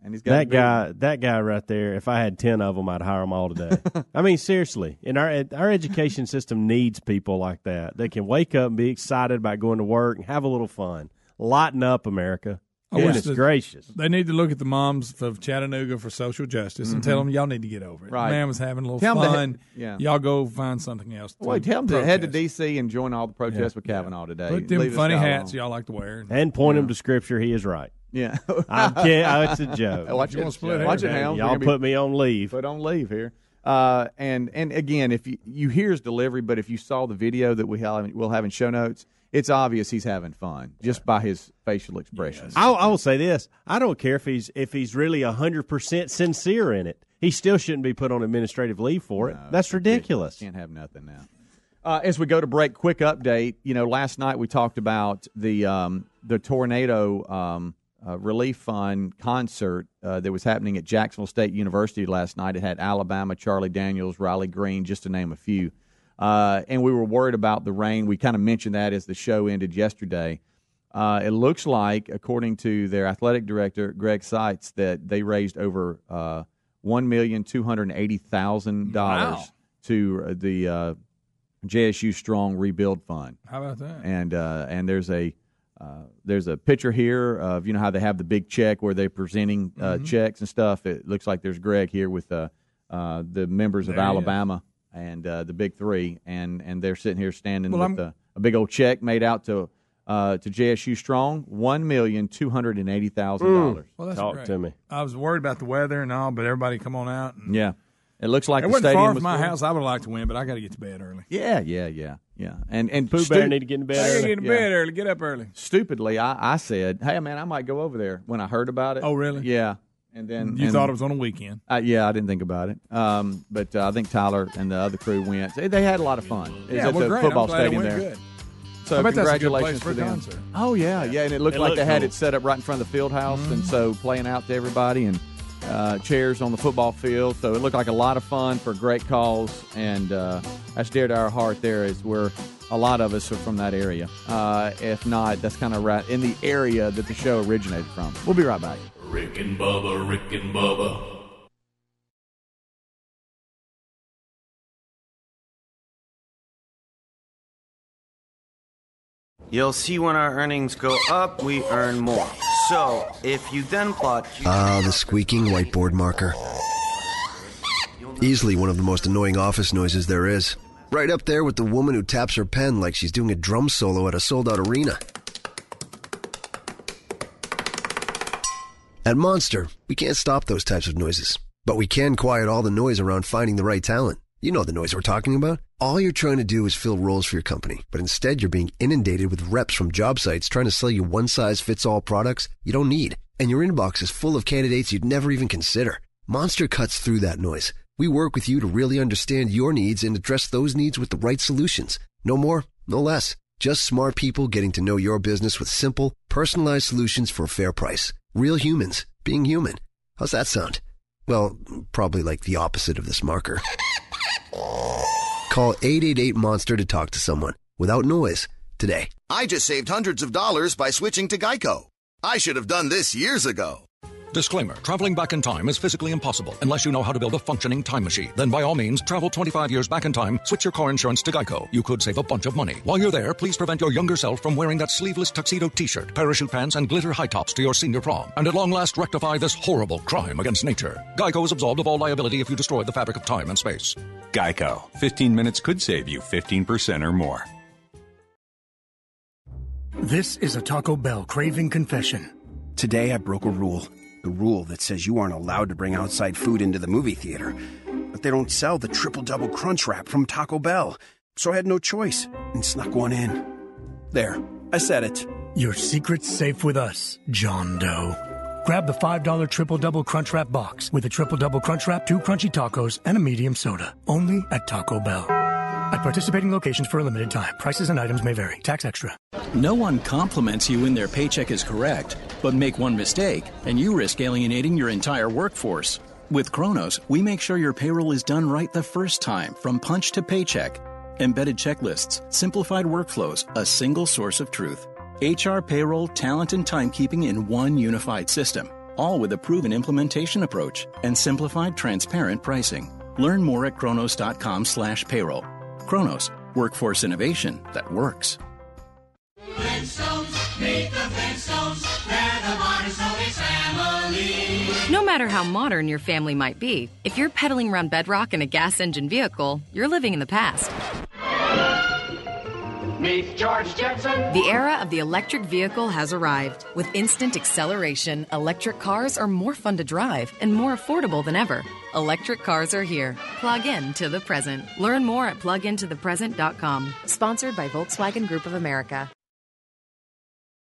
And he's got That guy, that guy right there. If I had ten of them, I'd hire them all today. (laughs) I mean, seriously. And our our education system needs people like that. They can wake up and be excited about going to work and have a little fun. Lighten up, America. I Goodness that- gracious. They need to look at the moms of Chattanooga for social justice and Mhm. tell them y'all need to get over it. Right. Man was having a little Tell 'em to he- fun. yeah. Y'all go find something else. To Wait, tell him to head to. D.C. and join all the protests Yeah. with Kavanaugh today. Put them Leave funny hats alone. y'all like to wear. And point them to Scripture. He is right. Yeah, (laughs) I'm kidding. Oh, it's a (laughs) joke. Watch You it, wanna split watch it, hairs, Helms. Y'all We're gonna be put me on leave. Put on leave here. Uh, and and again, if you, you hear his delivery, but if you saw the video that we have, we'll have in show notes, it's obvious he's having fun just by his facial expressions. I, I will say this: I don't care if he's if he's really hundred percent sincere in it. He still shouldn't be put on administrative leave for it. That's ridiculous. Can't have nothing now. Uh, as we go to break, quick update. You know, last night we talked about the um, the tornado um, uh, relief fund concert uh, that was happening at Jacksonville State University last night. It had Alabama, Charlie Daniels, Riley Green, just to name a few. Uh, and we were worried about the rain. We kind of mentioned that as the show ended yesterday. Uh, it looks like, according to their athletic director Greg Seitz, that they raised over uh, one million two hundred eighty thousand dollars to uh, the uh, JSU Strong Rebuild Fund. How about that? And uh, and there's a uh, there's a picture here of you know how they have the big check where they're presenting uh, Mhm. checks and stuff. It looks like there's Greg here with uh, uh, the members of There he is. Alabama and uh, the big three, and and they're sitting here standing Well, with a, a big old check made out to uh, to JSU Strong one million two hundred and eighty thousand dollars. Well, that's great. I was worried about the weather and all, but everybody come on out. And Yeah, it looks like it the wasn't stadium far was from my full. house. I would like to win, but I got to get to bed early. Yeah, yeah, yeah, yeah. And and Pooh Bear need to get in bed I got to early. get to Yeah. bed early. Get up early. Stupidly, I, I said, "Hey, man, I might go over there." When I heard about it, Oh, really? Yeah, And then You and- thought it was on a weekend. Uh, yeah, I didn't think about it. Um, but uh, I think Tyler and the other crew went. They, they had a lot of fun. It was Yeah, at well, the great. football I'm glad stadium went there. good. So I bet that's a good place congratulations for a them. concert. Oh yeah, yeah, and it looked It like looked they had cool. it set up right in front of the field house, and so playing out to everybody and uh, chairs on the football field. So it looked like a lot of fun for a great cause, and uh, that's dear to our heart. There is where a lot of us are from that area. Uh, if not, that's kind of right in the area that the show originated from. We'll be right back. Rick and Bubba, Rick and Bubba. You'll see when our earnings go up, we earn more. So, if you then plot. Ah, the squeaking whiteboard marker. Easily one of the most annoying office noises there is. Right up there with the woman who taps her pen like she's doing a drum solo at a sold out arena. At Monster, we can't stop those types of noises, but we can quiet all the noise around finding the right talent. You know the noise we're talking about. All you're trying to do is fill roles for your company, but instead you're being inundated with reps from job sites trying to sell you one size fits all products you don't need. And your inbox is full of candidates you'd never even consider. Monster cuts through that noise. We work with you to really understand your needs and address those needs with the right solutions. No more, no less. Just smart people getting to know your business with simple, personalized solutions for a fair price. Real humans being human. How's that sound? Well, probably like the opposite of this marker. (laughs) Call 888 Monster to talk to someone without noise today. I just saved hundreds of dollars by switching to Geico. I should have done this years ago. Disclaimer Traveling back in time is physically impossible unless you know how to build a functioning time machine. Then, by all means, travel 25 years back in time, switch your car insurance to Geico. You could save a bunch of money. While you're there, please prevent your younger self from wearing that sleeveless tuxedo t shirt, parachute pants, and glitter high tops to your senior prom. And at long last, rectify this horrible crime against nature. Geico is absolved of all liability if you destroy the fabric of time and space. Geico. 15 minutes could save you 15% or more. This is a Taco Bell craving confession. Today I broke a rule. The rule that says you aren't allowed to bring outside food into the movie theater. But they don't sell the triple double crunch wrap from Taco Bell. So I had no choice and snuck one in. There, I said it. Your secret's safe with us, John Doe. Grab the $5 triple double crunch wrap box with a triple double crunch wrap, two crunchy tacos, and a medium soda. Only at Taco Bell. At participating locations for a limited time. Prices and items may vary. Tax extra. No one compliments you when their paycheck is correct, but make one mistake, and you risk alienating your entire workforce. With Kronos, we make sure your payroll is done right the first time, from punch to paycheck. Embedded checklists, simplified workflows, a single source of truth. HR, payroll, talent, and timekeeping in one unified system, all with a proven implementation approach and simplified, transparent pricing. Learn more at kronos.com/payroll. Kronos, workforce innovation that works. No matter how modern your family might be, if you're pedaling around bedrock in a gas engine vehicle, you're living in the past. Meet George Jetson. The era of the electric vehicle has arrived. With instant acceleration, electric cars are more fun to drive and more affordable than ever. Electric cars are here. Plug in to the present. Learn more at plugintothepresent.com. Sponsored by Volkswagen Group of America.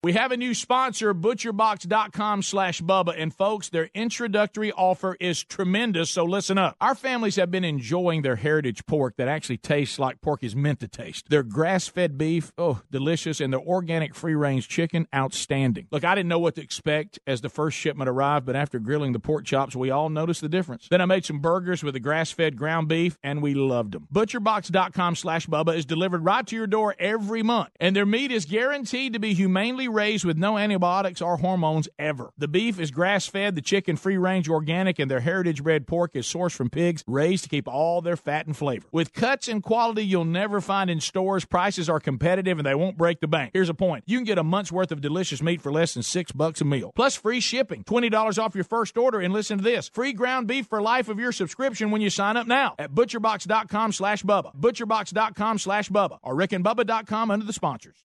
We have a new sponsor, butcherbox.com slash Bubba. And folks, their introductory offer is tremendous, so listen up. Our families have been enjoying their heritage pork that actually tastes like pork is meant to taste. Their grass fed beef, oh, delicious, and their organic free range chicken, outstanding. Look, I didn't know what to expect as the first shipment arrived, but after grilling the pork chops, we all noticed the difference. Then I made some burgers with the grass fed ground beef, and we loved them. Butcherbox.com slash Bubba is delivered right to your door every month, and their meat is guaranteed to be humanely raised with no antibiotics or hormones ever. The beef is grass fed, the chicken free range organic, and their heritage bred pork is sourced from pigs raised to keep all their fat and flavor. With cuts and quality you'll never find in stores, prices are competitive and they won't break the bank. Here's a point you can get a month's worth of delicious meat for less than six bucks a meal, plus free shipping, $20 off your first order, and listen to this free ground beef for life of your subscription when you sign up now at butcherbox.com slash Bubba, butcherbox.com slash Bubba, or rickandbubba.com under the sponsors.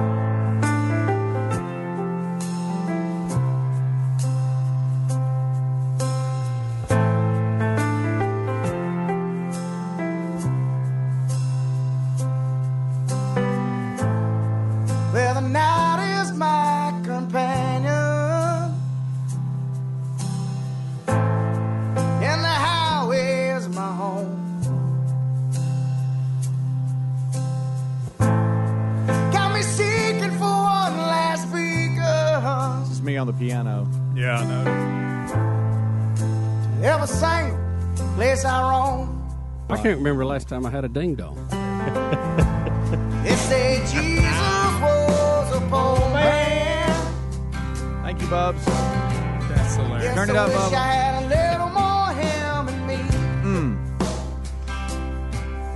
Can't remember the last time I had a ding dong. (laughs) They say Jesus was a poor man. Thank you, Bubs. That's hilarious. Yes, Turn it I up, wish Bubba. I had a little more him and me. Mm.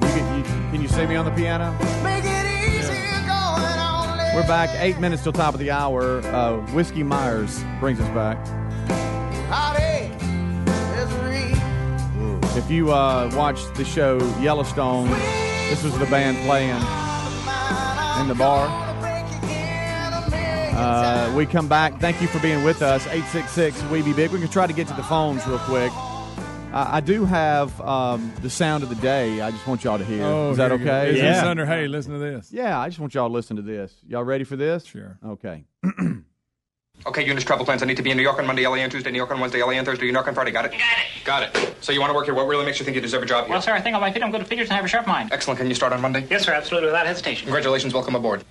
You can, you, can you see me on the piano? Make it easy going on. We're back. Eight minutes till top of the hour. Uh, Whiskey Myers brings us back. If you uh, watched the show Yellowstone, this was the band playing in the bar. Uh, we come back. Thank you for being with us. 866 We Be Big. We can try to get to the phones real quick. I I do have um, the sound of the day. I just want y'all to hear. Oh, Is that here you go. okay? Is this under, hey, listen to this? Yeah, I just want y'all to listen to this. Y'all ready for this? Sure. Okay. (clears throat) Okay, Eunice travel plans. I need to be in New York on Monday, LA on Tuesday, New York on Wednesday, LA on Thursday, New York on Friday. Got it? Got it. Got it. So you want to work here? What really makes you think you deserve a job here? Well, sir, I think on my feet I'm good at figures and have a sharp mind. Excellent. Can you start on Monday? Yes, sir, absolutely, without hesitation. Congratulations. Welcome aboard.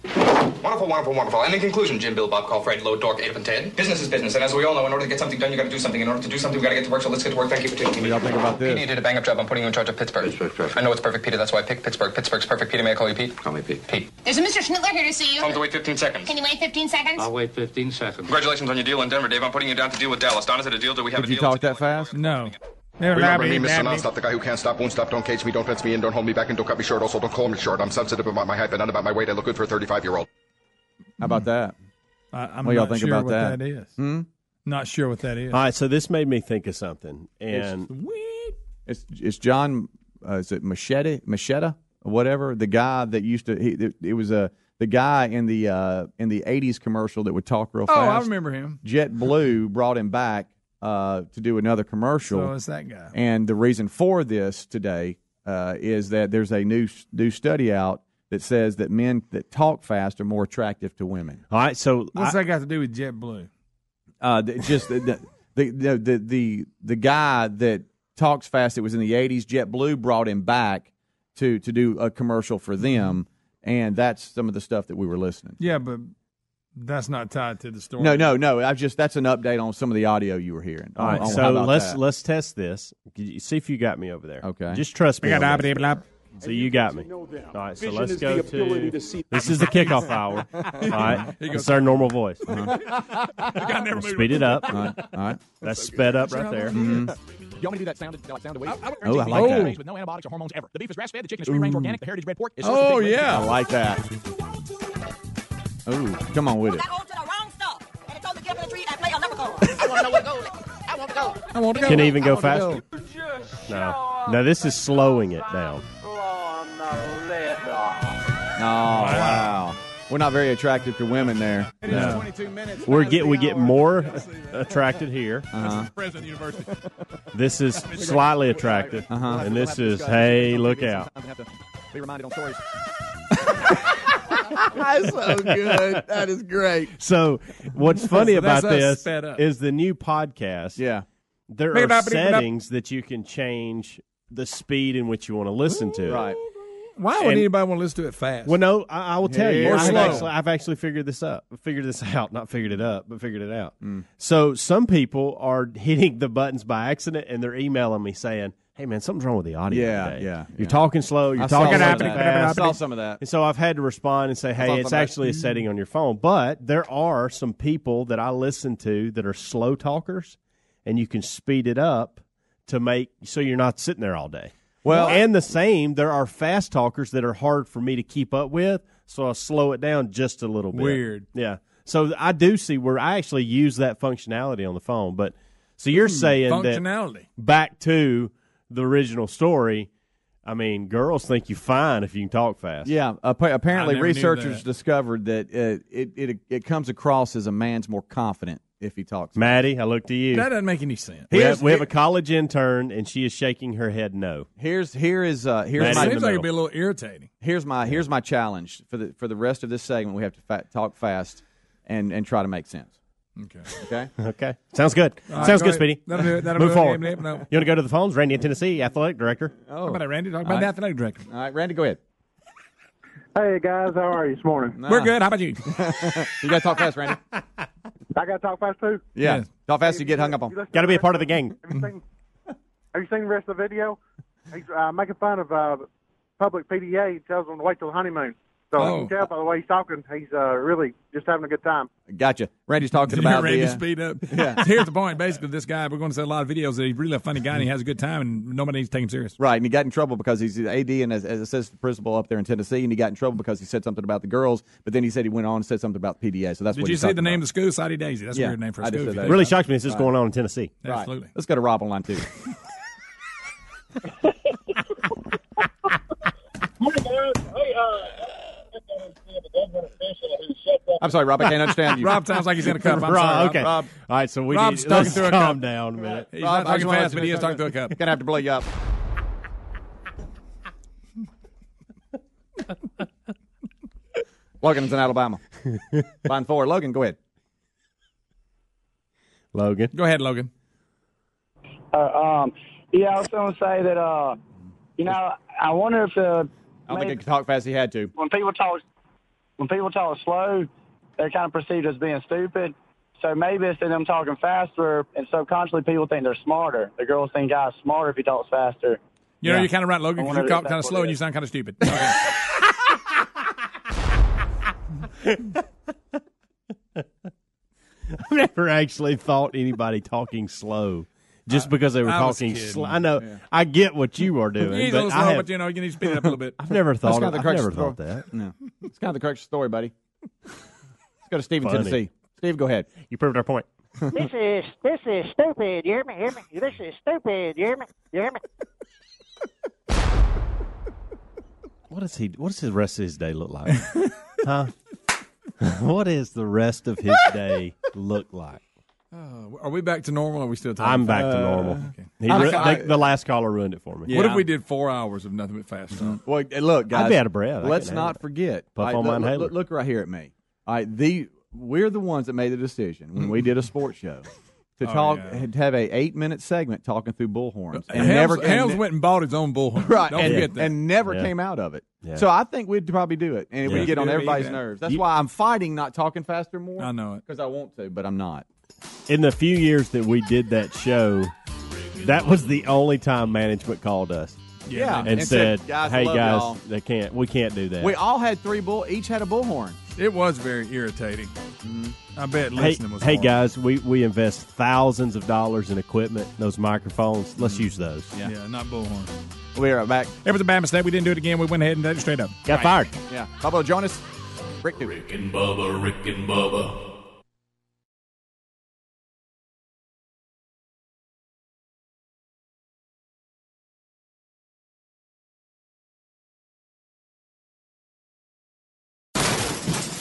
Wonderful, wonderful, wonderful. And in conclusion, Jim, Bill, Bob, call Fred, Load, Dork, Ada, and Ted. Business is business, and as we all know, in order to get something done, you got to do something. In order to do something, we got to get to work. So let's get to work. Thank you for taking me. Y'all think about this? Peter, you did a bang up job. I'm putting you in charge of Pittsburgh. Pittsburgh, perfect. I know it's perfect, Peter. That's why I picked Pittsburgh. Pittsburgh's perfect. Peter, may I call you Pete? Call me Pete. Pete. There's a Mr. Schnittler here to see you. Tell him to wait 15 seconds. Can you wait 15 seconds? wait 15 seconds. Congratulations on your deal in Denver, Dave. I'm putting you down to deal with Dallas. Don, is it a deal? Do we have Did a you talk that fast? No. Remember me, Mr. Nonstop, the guy who can't stop, won't stop, don't cage me, don't fence me in, don't hold me back, and don't cut me short. Also, don't call me short. I'm sensitive about my height, but not about my weight. I look good for a 35 year old. How about that? I, I'm What y'all not think sure about what that? that is. Hmm? Not sure what that is. All right, so this made me think of something, and It's it's John. Uh, is it Machete? Machete? Or whatever. The guy that used to. He, it, it was a the guy in the uh, in the '80s commercial that would talk real fast. Oh. I remember him. JetBlue brought him back uh, to do another commercial. So it's that guy. And the reason for this today uh, is that there's a new new study out that says that men that talk fast are more attractive to women. all right, so What's I- that got to do with JetBlue? Uh, th- just the, the, the the the the guy that talks fast. It was in the '80s. JetBlue brought him back to to do a commercial for them, and that's some of the stuff that we were listening. Yeah, but that's not tied to the story. No, no, no. I just that's an update on some of the audio you were hearing. all right, On- on so let's that. let's test this. See if you got me over there. Okay. just trust me. on this. Blah-blah-blah-blah. So you got me. All right, so Vision let's go to. to This is the kickoff (laughs) hour. All right, it's our normal voice. (laughs) guy never moved. Speed it up. All right, all right. That's sped up right there. Mhm. You want me to do that sound, like sound of wheat? Oh, I like that. With no antibiotics or hormones ever. The beef is grass fed. The chicken is free range organic. The heritage bred pork is. sourced Oh from big red yeah, I like that. Ooh, come on with it. I want to know where to (laughs) go. I want to go. I want to go. Can even go want to faster? No. No, this is slowing it down. Oh wow. We're not very attractive to women there. No. We're get we get more attracted here. Uh-huh. President University. This is slightly attractive, Uh-huh. and this is hey, look out. Be reminded on stories. (laughs) That's so good. That is great. So, what's funny about that's us this sped up. is the new podcast. Yeah. There are bop, beep, bop. settings that you can change the speed in which you want to listen to. it. Right. Why would And- anybody want to listen to it fast? Well, no, I, I will tell you. Or I've slow. actually, I've actually figured this up. Figured this out. Not figured it up, but figured it out. Mm. So some people are (laughs) hitting the buttons by accident, and they're emailing me saying, "Hey, man, something's wrong with the audio. Yeah, today. yeah, You're yeah. talking slow. You're I talking some too of that. fast." I saw some of that. And so I've had to respond and say, "Hey, it's of that. actually a setting on your phone." But there are some people that I listen to that are slow talkers, and you can speed it up to make so you're not sitting there all day. Well- and the same, there are fast talkers that are hard for me to keep up with, so I'll slow it down just a little bit. Weird. Yeah. So I do see where I actually use that functionality on the phone. But so you're saying functionality. that back to the original story. I mean, girls think you fine if you can talk fast. Yeah, appa- apparently I never knew researchers that. discovered that uh, it, it it comes across as a man's more confident if he talks. Maddie, I look to you. That doesn't make any sense. We have, we have a college intern, and she is shaking her head no. Here's here is uh, here's Maddie my in Seems like it'd be a little irritating. here's my here's my challenge for the for the rest of this segment. We have to fa- talk fast and and try to make sense. Okay. Okay. (laughs) Okay. Sounds good. All right, Sounds go good, ahead. Speedy. That'll do it. That'll Move do forward. Yep, yep, no. You want to go to the phones? Randy in Tennessee, athletic director. Oh, How about that, Randy? Talk about All the athletic director. All right, Randy, go ahead. Hey guys, how are you this morning? We're good. How about you? (laughs) you got to talk fast, Randy. (laughs) I got to talk fast too. Yeah, talk fast. You get hung up on. Got to be a part of the gang. Have you seen, have you seen the rest of the video? He's uh, making fun of uh, public PDA. He tells them to wait till the honeymoon. So Oh. you can tell by the way he's talking, he's uh, really just having a good time. Gotcha. Randy's talking You're about (laughs) ready the, to uh, speed up. (laughs) Yeah. (laughs) Here's the point. Basically, this guy, we're going to see a lot of videos that he's really a funny guy and he has a good time and nobody needs to take him serious. Right, and he got in trouble because he's the AD and as, as assistant principal up there in Tennessee, and he got in trouble because he said something about the girls, but then he said he went on and said something about the PDA. So that's Did what you he's see the name about. of the school? Soddy-Daisy. That's Yeah, a weird name for a I school. said that. Really think shocks me this is Right. going on in Tennessee. Right. Absolutely. Let's go to Rob on line two. I'm sorry, Rob. I can't understand you. (laughs) Rob sounds like he's in a cup. I'm Rob, sorry. okay. Rob. All right, so we Rob's need, talking through a calm cup. down a minute. He's Rob, not talking just wanna fast, but he is talking through a cup. Gonna have to blow you up. Logan's in Alabama. (laughs) Line four. Logan, go ahead. Logan. Go ahead, Logan. Uh, um, yeah, I was going to say that. Uh, you know, I wonder if uh, I don't think he could talk fast. He had to. when people talk when people talk slow, they're kind of perceived as being stupid. So maybe instead of them talking faster, and subconsciously people think they're smarter. The girls think guys smarter if he talks faster. You know, Yeah. you're kind of right, Logan, I because you if talk kind of slow and you sound kind of stupid. Okay. (laughs) (laughs) I've never actually thought anybody talking slow just because they were I talking kidding. slow. I know. I get what you are doing. He's but little I slow, have- but you know, you need to speed it up a little bit. (laughs) I've never That's thought. kind Of, of I've never of the thought that. No, it's kind of the crux of the story, buddy. Let's go to Steve in Funny. Tennessee. Steve, go ahead. You proved our point. this (laughs) is this is stupid. You hear me? Hear me? This is stupid. You hear me? You hear me? What does he? What does the rest of his day look like? huh? (laughs) what does the rest of his day look like? Are we back to normal? Or are we still talking? I'm back to fast? normal. Okay. He I'm ru- sorry. the, the last caller ruined it for me. What if we did four hours of nothing but fast Mm-hmm. talk? Well, eh, look, guys. I'd be out of breath. Let's couldn't handle not it. forget. Puff All on right, my look, look, look right here at me. All right, the we're the ones that made the decision when we did a sports show (laughs) to Oh, talk yeah. to have a eight minute segment talking through bullhorns and Helms, never and Helms ne- went and bought his own bullhorn. (laughs) right Don't and, forget that. and never Yeah. came out of it. Yeah. So I think we'd probably do it, and it Yeah. would get on everybody's nerves. That's You- why I'm fighting not talking faster more. I know it. because I want to, but I'm not. In the few years that we did that show, that was the only time management called us Yeah, and, said, "Guys, "Hey guys, y'all." they can't. We can't do that." We all had three bull. Each had a bullhorn. It was very irritating. Mm-hmm. I bet hey, listening was. hey hard. guys, we, we invest thousands of dollars in equipment, those microphones. Let's mm-hmm. use those. Yeah. Yeah, not bullhorn. We're right back. It was a bad mistake. We didn't do it again. We went ahead and did it straight up. Got fired. Yeah, Bubba Jonas, Rick Duke. Rick and Bubba, Rick and Bubba.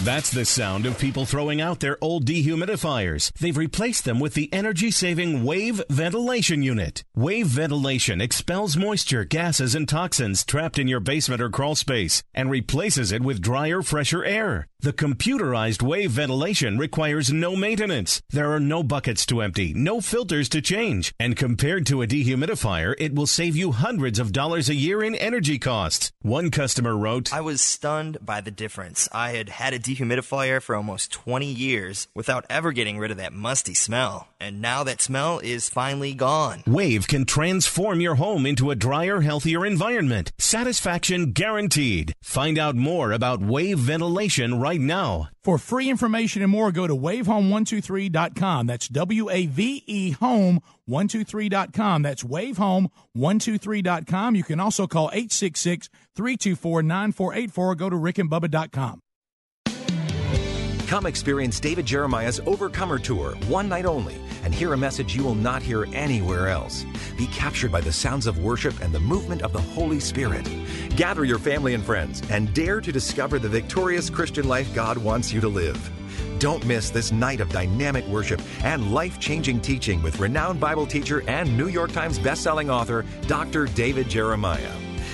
That's the sound of people throwing out their old dehumidifiers. They've replaced them with the energy saving Wave Ventilation Unit. Wave Ventilation expels moisture, gases, and toxins trapped in your basement or crawl space and replaces it with drier, fresher air. The computerized wave ventilation requires no maintenance. There are no buckets to empty, no filters to change, and compared to a dehumidifier, it will save you hundreds of dollars a year in energy costs. One customer wrote, I was stunned by the difference. I had had a dehumidifier for almost 20 years without ever getting rid of that musty smell, and now that smell is finally gone. Wave can transform your home into a drier, healthier environment. Satisfaction guaranteed. Find out more about wave ventilation right now. For free information and more, go to wavehome123.com. That's W A V E home123.com. That's wavehome123.com. You can also call 866 324 9484 go to rickandbubba.com. Come experience David Jeremiah's Overcomer Tour, one night only, and hear a message you will not hear anywhere else. Be captured by the sounds of worship and the movement of the Holy Spirit. Gather your family and friends and dare to discover the victorious Christian life God wants you to live. Don't miss this night of dynamic worship and life changing teaching with renowned Bible teacher and New York Times bestselling author, Dr. David Jeremiah.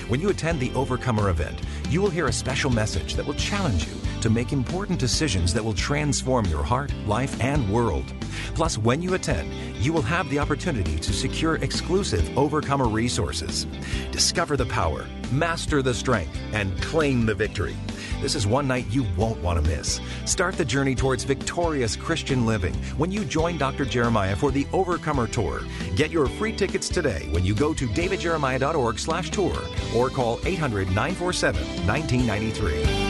When you attend the Overcomer event, you will hear a special message that will challenge you to make important decisions that will transform your heart, life, and world. Plus, when you attend, you will have the opportunity to secure exclusive Overcomer resources. Discover the power, master the strength, and claim the victory. This is one night you won't want to miss. Start the journey towards victorious Christian living when you join Dr. Jeremiah for the Overcomer Tour. Get your free tickets today when you go to davidjeremiah.org slash tour or call 800-947-1993.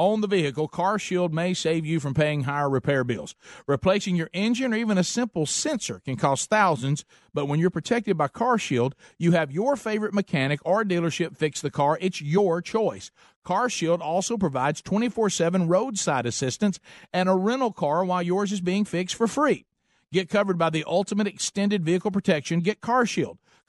on the vehicle, CarShield may save you from paying higher repair bills. Replacing your engine or even a simple sensor can cost thousands, but when you're protected by CarShield, you have your favorite mechanic or dealership fix the car. It's your choice. CarShield also provides 24/7 roadside assistance and a rental car while yours is being fixed for free. Get covered by the ultimate extended vehicle protection. Get CarShield.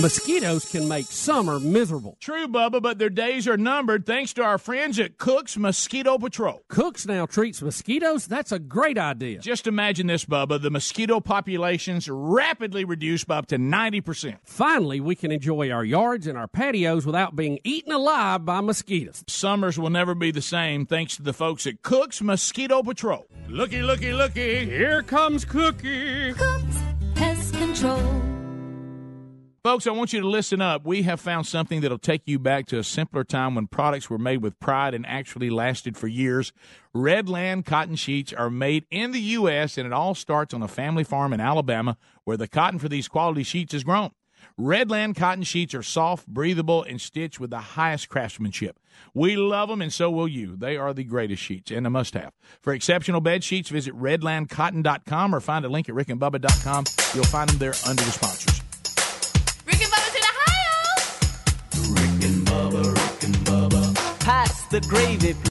Mosquitoes can make summer miserable. True, Bubba, but their days are numbered thanks to our friends at Cook's Mosquito Patrol. Cooks now treats mosquitoes. That's a great idea. Just imagine this, Bubba. The mosquito populations rapidly reduced by up to 90%. Finally, we can enjoy our yards and our patios without being eaten alive by mosquitoes. Summers will never be the same thanks to the folks at Cook's Mosquito Patrol. Looky, looky, looky. Here comes Cookie. Cooks Pest Control. Folks, I want you to listen up. We have found something that'll take you back to a simpler time when products were made with pride and actually lasted for years. Redland cotton sheets are made in the U.S., and it all starts on a family farm in Alabama where the cotton for these quality sheets is grown. Redland cotton sheets are soft, breathable, and stitched with the highest craftsmanship. We love them, and so will you. They are the greatest sheets and a must have. For exceptional bed sheets, visit redlandcotton.com or find a link at rickandbubba.com. You'll find them there under the sponsors. Pass the gravy.